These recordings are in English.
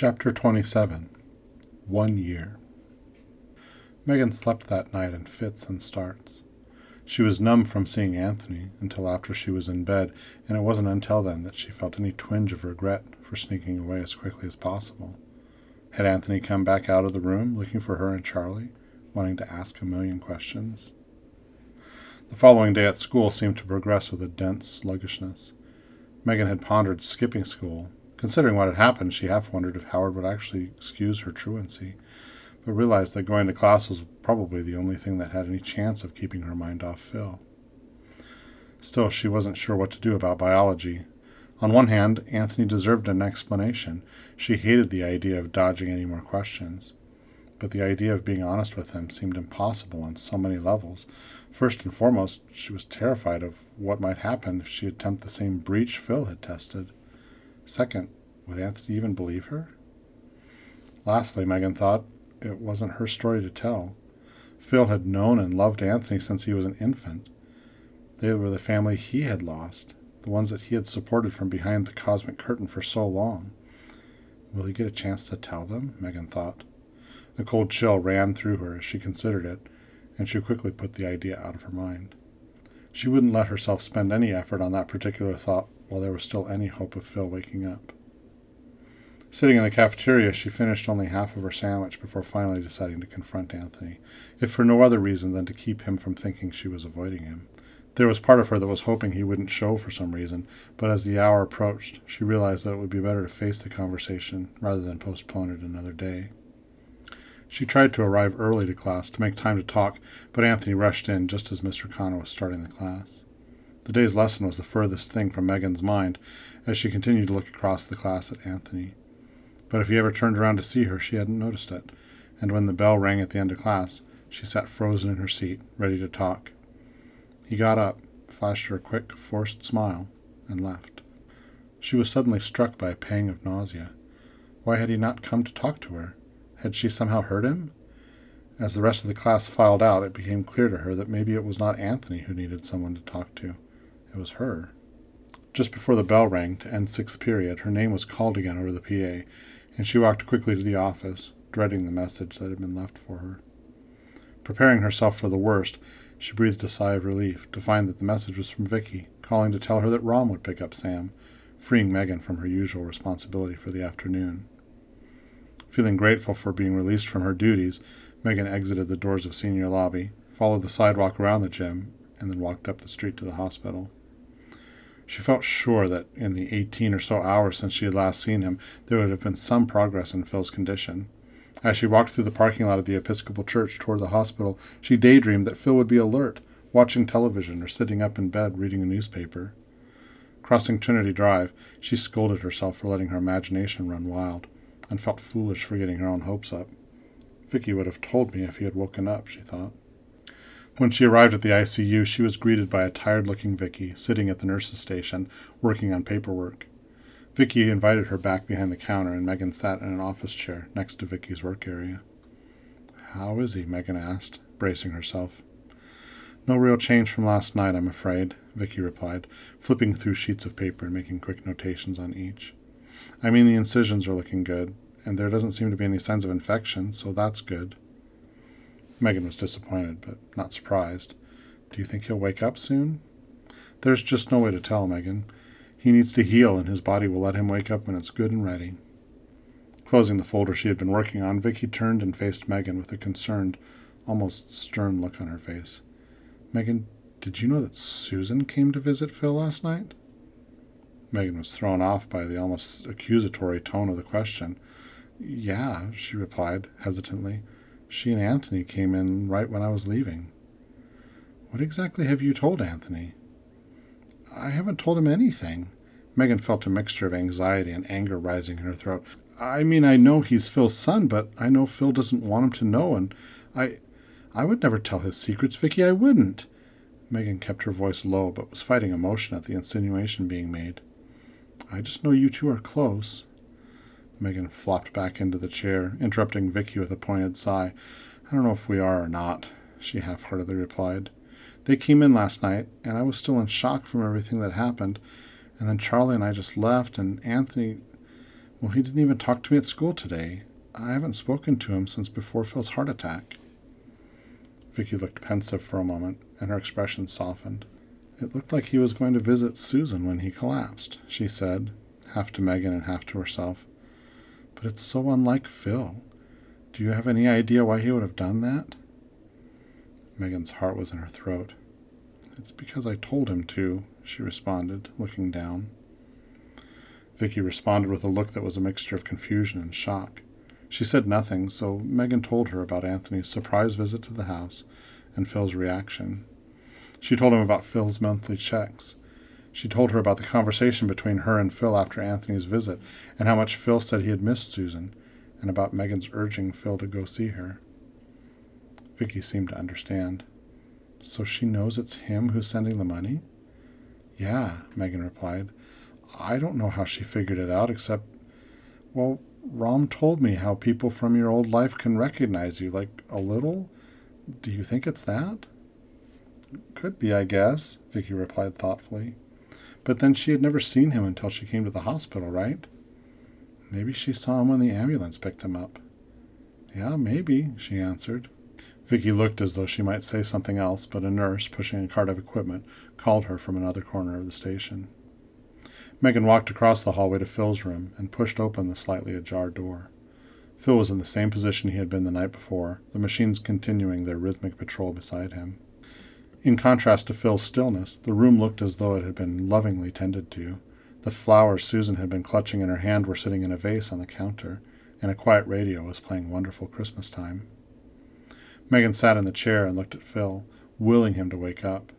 Chapter 27 One Year Megan slept that night in fits and starts. She was numb from seeing Anthony until after she was in bed, and it wasn't until then that she felt any twinge of regret for sneaking away as quickly as possible. Had Anthony come back out of the room looking for her and Charlie, wanting to ask a million questions? The following day at school seemed to progress with a dense sluggishness. Megan had pondered skipping school Considering what had happened, she half wondered if Howard would actually excuse her truancy, but realized that going to class was probably the only thing that had any chance of keeping her mind off Phil. Still, she wasn't sure what to do about biology. On one hand, Anthony deserved an explanation. She hated the idea of dodging any more questions. But the idea of being honest with him seemed impossible on so many levels. First and foremost, she was terrified of what might happen if she attempted the same breach Phil had tested. Second, would Anthony even believe her? Lastly, Megan thought it wasn't her story to tell. Phil had known and loved Anthony since he was an infant. They were the family he had lost, the ones that he had supported from behind the cosmic curtain for so long. Will he get a chance to tell them? Megan thought. The cold chill ran through her as she considered it, and she quickly put the idea out of her mind. She wouldn't let herself spend any effort on that particular thought while there was still any hope of Phil waking up. Sitting in the cafeteria, she finished only half of her sandwich before finally deciding to confront Anthony, if for no other reason than to keep him from thinking she was avoiding him. There was part of her that was hoping he wouldn't show for some reason, but as the hour approached, she realized that it would be better to face the conversation rather than postpone it another day. She tried to arrive early to class to make time to talk, but Anthony rushed in just as Mr. Connor was starting the class. The day's lesson was the furthest thing from Megan's mind as she continued to look across the class at Anthony. But if he ever turned around to see her, she hadn't noticed it, and when the bell rang at the end of class, she sat frozen in her seat, ready to talk. He got up, flashed her a quick, forced smile, and left. She was suddenly struck by a pang of nausea. Why had he not come to talk to her? Had she somehow hurt him? As the rest of the class filed out, it became clear to her that maybe it was not Anthony who needed someone to talk to. It was her. Just before the bell rang to end sixth period, her name was called again over the PA, and she walked quickly to the office, dreading the message that had been left for her. Preparing herself for the worst, she breathed a sigh of relief to find that the message was from Vicky, calling to tell her that Rom would pick up Sam, freeing Megan from her usual responsibility for the afternoon. Feeling grateful for being released from her duties, Megan exited the doors of senior lobby, followed the sidewalk around the gym, and then walked up the street to the hospital. She felt sure that in the 18 or so hours since she had last seen him, there would have been some progress in Phil's condition. As she walked through the parking lot of the Episcopal Church toward the hospital, she daydreamed that Phil would be alert, watching television or sitting up in bed reading a newspaper. Crossing Trinity Drive, she scolded herself for letting her imagination run wild, and felt foolish for getting her own hopes up. Vicky would have told me if he had woken up, she thought. When she arrived at the ICU, she was greeted by a tired looking Vicky sitting at the nurse's station, working on paperwork. Vicky invited her back behind the counter, and Megan sat in an office chair next to Vicky's work area. How is he? Megan asked, bracing herself. No real change from last night, I'm afraid, Vicky replied, flipping through sheets of paper and making quick notations on each. I mean, the incisions are looking good, and there doesn't seem to be any signs of infection, so that's good. Megan was disappointed, but not surprised. Do you think he'll wake up soon? There's just no way to tell, Megan. He needs to heal, and his body will let him wake up when it's good and ready. Closing the folder she had been working on, Vicky turned and faced Megan with a concerned, almost stern look on her face. Megan, did you know that Susan came to visit Phil last night? Megan was thrown off by the almost accusatory tone of the question. Yeah, she replied hesitantly. She and Anthony came in right when I was leaving. What exactly have you told Anthony? I haven't told him anything. Megan felt a mixture of anxiety and anger rising in her throat. I mean, I know he's Phil's son, but I know Phil doesn't want him to know, and I. I would never tell his secrets, Vicky, I wouldn't. Megan kept her voice low, but was fighting emotion at the insinuation being made. I just know you two are close. Megan flopped back into the chair, interrupting Vicky with a pointed sigh. I don't know if we are or not, she half heartedly replied. They came in last night, and I was still in shock from everything that happened. And then Charlie and I just left, and Anthony. Well, he didn't even talk to me at school today. I haven't spoken to him since before Phil's heart attack. Vicky looked pensive for a moment, and her expression softened. It looked like he was going to visit Susan when he collapsed, she said, half to Megan and half to herself. But it's so unlike Phil. Do you have any idea why he would have done that? Megan's heart was in her throat. It's because I told him to, she responded, looking down. Vicky responded with a look that was a mixture of confusion and shock. She said nothing, so Megan told her about Anthony's surprise visit to the house and Phil's reaction. She told him about Phil's monthly checks. She told her about the conversation between her and Phil after Anthony's visit and how much Phil said he had missed Susan, and about Megan's urging Phil to go see her. Vicky seemed to understand. So she knows it's him who's sending the money? Yeah, Megan replied. I don't know how she figured it out, except, well, Rom told me how people from your old life can recognize you, like a little. Do you think it's that? Could be, I guess, Vicky replied thoughtfully. But then she had never seen him until she came to the hospital, right? Maybe she saw him when the ambulance picked him up. Yeah, maybe, she answered. Vicky looked as though she might say something else, but a nurse, pushing a cart of equipment, called her from another corner of the station. Megan walked across the hallway to Phil's room and pushed open the slightly ajar door. Phil was in the same position he had been the night before, the machines continuing their rhythmic patrol beside him. In contrast to Phil's stillness, the room looked as though it had been lovingly tended to. The flowers Susan had been clutching in her hand were sitting in a vase on the counter, and a quiet radio was playing Wonderful Christmas Time. Megan sat in the chair and looked at Phil, willing him to wake up.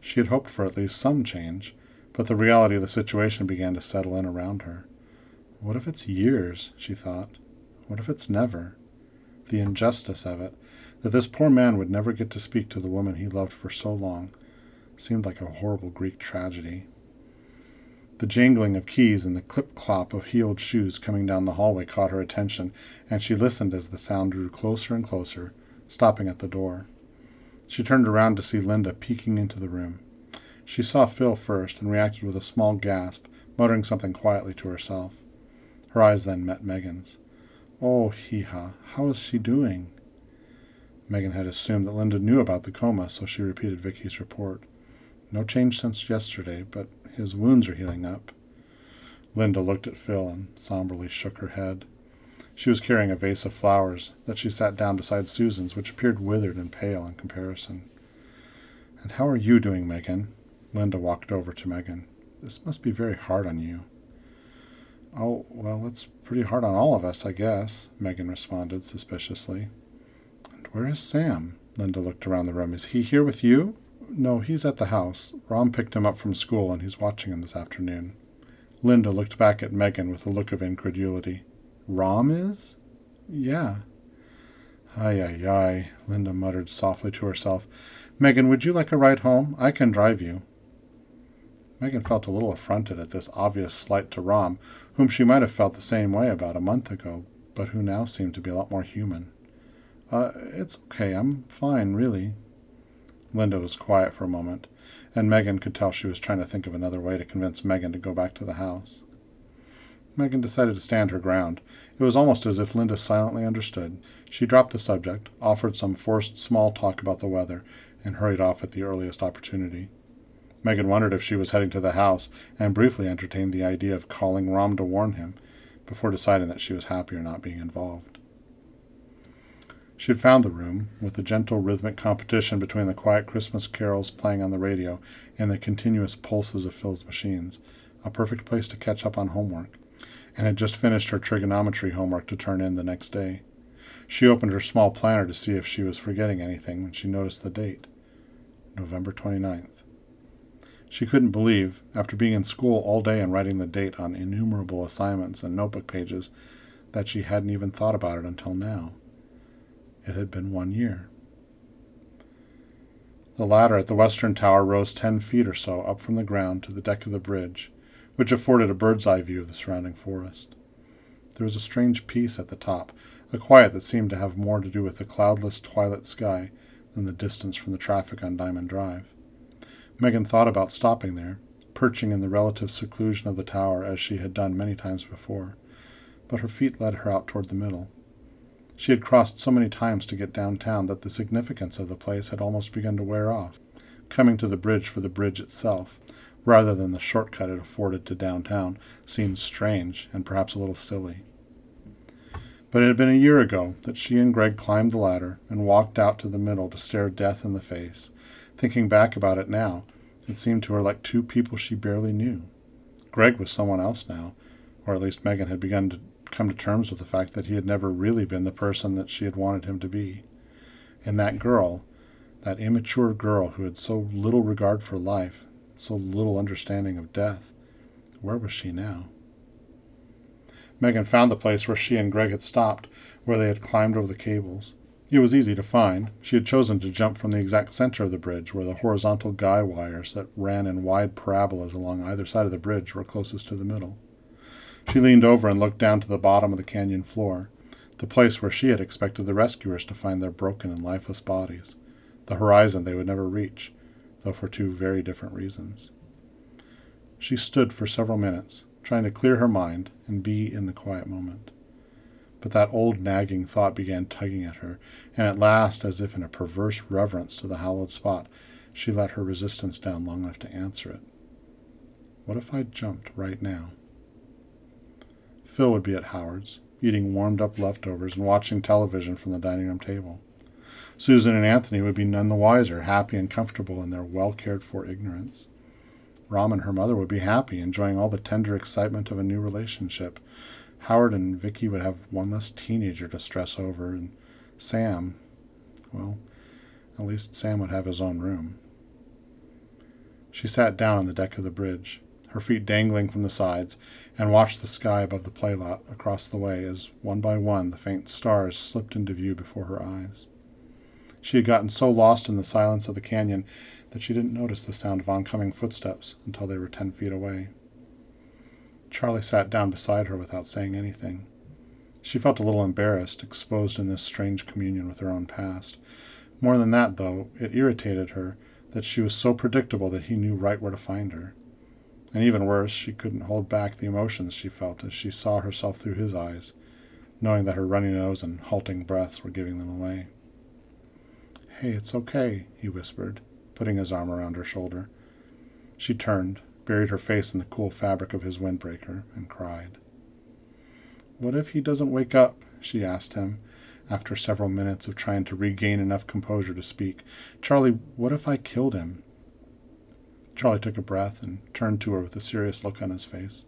She had hoped for at least some change, but the reality of the situation began to settle in around her. What if it's years? she thought. What if it's never? The injustice of it, that this poor man would never get to speak to the woman he loved for so long, seemed like a horrible Greek tragedy. The jangling of keys and the clip clop of heeled shoes coming down the hallway caught her attention, and she listened as the sound drew closer and closer, stopping at the door. She turned around to see Linda peeking into the room. She saw Phil first and reacted with a small gasp, muttering something quietly to herself. Her eyes then met Megan's. Oh, hee haw, how is she doing? Megan had assumed that Linda knew about the coma, so she repeated Vicky's report. No change since yesterday, but his wounds are healing up. Linda looked at Phil and somberly shook her head. She was carrying a vase of flowers that she sat down beside Susan's, which appeared withered and pale in comparison. And how are you doing, Megan? Linda walked over to Megan. This must be very hard on you. Oh, well, it's pretty hard on all of us, I guess, Megan responded suspiciously. Where is Sam? Linda looked around the room. Is he here with you? No, he's at the house. Rom picked him up from school and he's watching him this afternoon. Linda looked back at Megan with a look of incredulity. Rom is? Yeah. Ay, ay, ay, Linda muttered softly to herself. Megan, would you like a ride home? I can drive you. Megan felt a little affronted at this obvious slight to Rom, whom she might have felt the same way about a month ago, but who now seemed to be a lot more human. Uh, it's okay. I'm fine, really. Linda was quiet for a moment, and Megan could tell she was trying to think of another way to convince Megan to go back to the house. Megan decided to stand her ground. It was almost as if Linda silently understood. She dropped the subject, offered some forced small talk about the weather, and hurried off at the earliest opportunity. Megan wondered if she was heading to the house, and briefly entertained the idea of calling Rom to warn him, before deciding that she was happier not being involved. She had found the room, with the gentle rhythmic competition between the quiet Christmas carols playing on the radio and the continuous pulses of Phil's machines, a perfect place to catch up on homework, and had just finished her trigonometry homework to turn in the next day. She opened her small planner to see if she was forgetting anything when she noticed the date November 29th. She couldn't believe, after being in school all day and writing the date on innumerable assignments and notebook pages, that she hadn't even thought about it until now. It had been one year. The ladder at the western tower rose ten feet or so up from the ground to the deck of the bridge, which afforded a bird's eye view of the surrounding forest. There was a strange peace at the top, a quiet that seemed to have more to do with the cloudless twilight sky than the distance from the traffic on Diamond Drive. Megan thought about stopping there, perching in the relative seclusion of the tower as she had done many times before. but her feet led her out toward the middle. She had crossed so many times to get downtown that the significance of the place had almost begun to wear off, coming to the bridge for the bridge itself, rather than the shortcut it afforded to downtown, seemed strange and perhaps a little silly. But it had been a year ago that she and Greg climbed the ladder and walked out to the middle to stare death in the face. Thinking back about it now, it seemed to her like two people she barely knew. Greg was someone else now, or at least Megan had begun to come to terms with the fact that he had never really been the person that she had wanted him to be. And that girl, that immature girl who had so little regard for life, so little understanding of death, where was she now? Megan found the place where she and Greg had stopped, where they had climbed over the cables. It was easy to find. She had chosen to jump from the exact center of the bridge, where the horizontal guy wires that ran in wide parabolas along either side of the bridge were closest to the middle. She leaned over and looked down to the bottom of the canyon floor, the place where she had expected the rescuers to find their broken and lifeless bodies, the horizon they would never reach, though for two very different reasons. She stood for several minutes, trying to clear her mind and be in the quiet moment. But that old nagging thought began tugging at her, and at last, as if in a perverse reverence to the hallowed spot, she let her resistance down long enough to answer it. What if I jumped right now? Phil would be at Howard's, eating warmed up leftovers and watching television from the dining room table. Susan and Anthony would be none the wiser, happy and comfortable in their well cared for ignorance. Ram and her mother would be happy, enjoying all the tender excitement of a new relationship. Howard and Vicky would have one less teenager to stress over, and Sam, well, at least Sam would have his own room. She sat down on the deck of the bridge, her feet dangling from the sides, and watched the sky above the play lot across the way as, one by one, the faint stars slipped into view before her eyes. She had gotten so lost in the silence of the canyon that she didn't notice the sound of oncoming footsteps until they were ten feet away. Charlie sat down beside her without saying anything. She felt a little embarrassed, exposed in this strange communion with her own past. More than that, though, it irritated her that she was so predictable that he knew right where to find her. And even worse, she couldn't hold back the emotions she felt as she saw herself through his eyes, knowing that her runny nose and halting breaths were giving them away. Hey, it's okay, he whispered, putting his arm around her shoulder. She turned, buried her face in the cool fabric of his windbreaker, and cried. What if he doesn't wake up? she asked him, after several minutes of trying to regain enough composure to speak. Charlie, what if I killed him? Charlie took a breath and turned to her with a serious look on his face.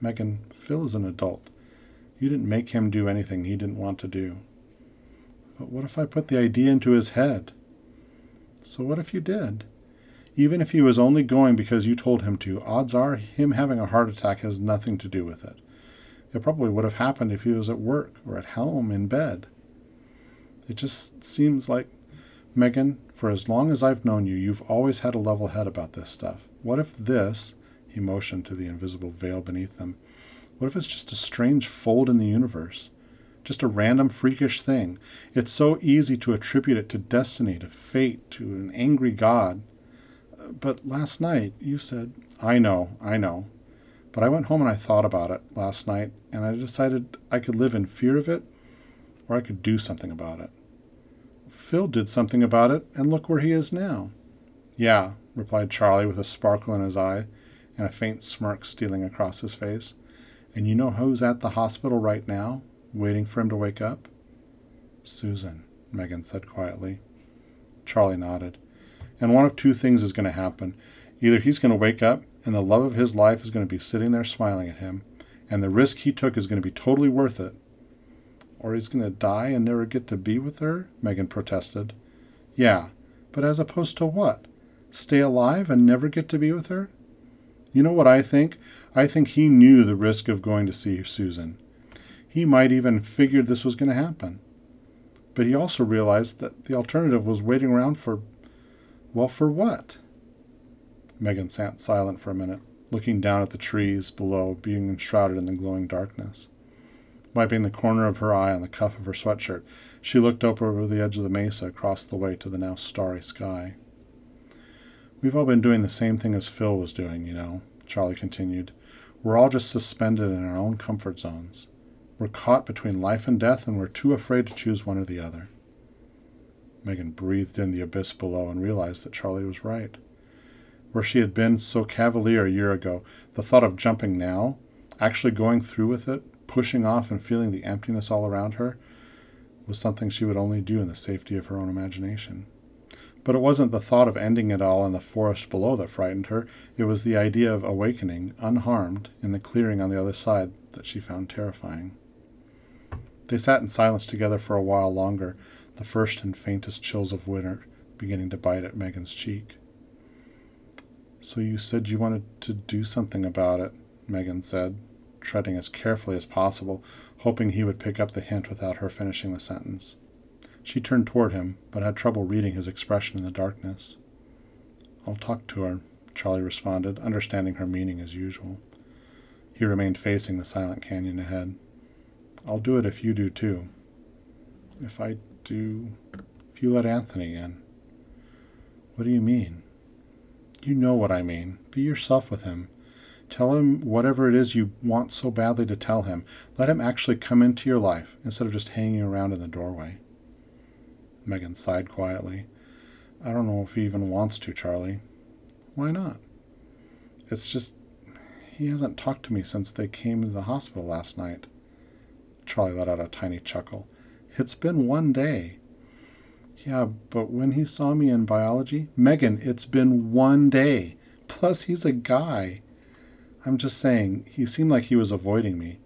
Megan, Phil is an adult. You didn't make him do anything he didn't want to do. But what if I put the idea into his head? So what if you did? Even if he was only going because you told him to, odds are him having a heart attack has nothing to do with it. It probably would have happened if he was at work or at home in bed. It just seems like, Megan, for as long as I've known you, you've always had a level head about this stuff. What if this, he motioned to the invisible veil beneath them, what if it's just a strange fold in the universe? just a random freakish thing. It's so easy to attribute it to destiny, to fate, to an angry God. But last night you said, I know, I know. But I went home and I thought about it last night, and I decided I could live in fear of it, or I could do something about it. Phil did something about it, and look where he is now. Yeah, replied Charlie with a sparkle in his eye and a faint smirk stealing across his face. And you know who's at the hospital right now? waiting for him to wake up? Susan, Megan said quietly. Charlie nodded. And one of two things is going to happen. Either he's going to wake up and the love of his life is going to be sitting there smiling at him, and the risk he took is going to be totally worth it. Or he's going to die and never get to be with her, Megan protested. Yeah, but as opposed to what? Stay alive and never get to be with her? You know what I think? I think he knew the risk of going to see Susan. He might even figured this was going to happen. But he also realized that the alternative was waiting around for, well, for what? Megan sat silent for a minute, looking down at the trees below, being enshrouded in the glowing darkness. Wiping the corner of her eye on the cuff of her sweatshirt, she looked up over the edge of the mesa across the way to the now starry sky. We've all been doing the same thing as Phil was doing, you know, Charlie continued. We're all just suspended in our own comfort zones. We're caught between life and death, and we're too afraid to choose one or the other. Megan breathed in the abyss below and realized that Charlie was right. Where she had been so cavalier a year ago, the thought of jumping now, actually going through with it, pushing off and feeling the emptiness all around her, was something she would only do in the safety of her own imagination. But it wasn't the thought of ending it all in the forest below that frightened her, it was the idea of awakening, unharmed, in the clearing on the other side that she found terrifying. They sat in silence together for a while longer, the first and faintest chills of winter beginning to bite at Megan's cheek. So you said you wanted to do something about it, Megan said, treading as carefully as possible, hoping he would pick up the hint without her finishing the sentence. She turned toward him, but had trouble reading his expression in the darkness. I'll talk to her, Charlie responded, understanding her meaning as usual. He remained facing the silent canyon ahead. I'll do it if you do too. If I do. If you let Anthony in. What do you mean? You know what I mean. Be yourself with him. Tell him whatever it is you want so badly to tell him. Let him actually come into your life instead of just hanging around in the doorway. Megan sighed quietly. I don't know if he even wants to, Charlie. Why not? It's just he hasn't talked to me since they came to the hospital last night. Charlie let out a tiny chuckle. It's been one day. Yeah, but when he saw me in biology, Megan, it's been one day. Plus, he's a guy. I'm just saying, he seemed like he was avoiding me.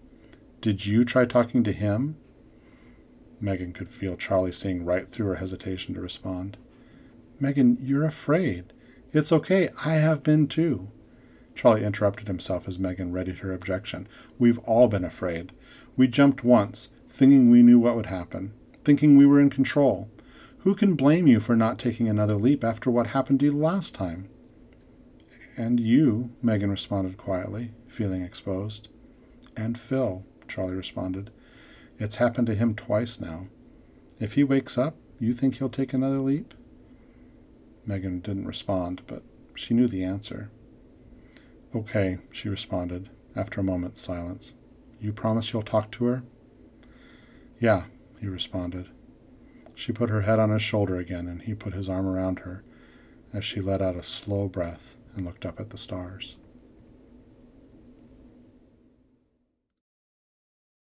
Did you try talking to him? Megan could feel Charlie seeing right through her hesitation to respond. Megan, you're afraid. It's okay. I have been too. Charlie interrupted himself as Megan readied her objection. We've all been afraid. We jumped once, thinking we knew what would happen, thinking we were in control. Who can blame you for not taking another leap after what happened to you last time? And you, Megan responded quietly, feeling exposed. And Phil, Charlie responded. It's happened to him twice now. If he wakes up, you think he'll take another leap? Megan didn't respond, but she knew the answer. Okay, she responded, after a moment's silence. You promise you'll talk to her? Yeah, he responded. She put her head on his shoulder again, and he put his arm around her as she let out a slow breath and looked up at the stars.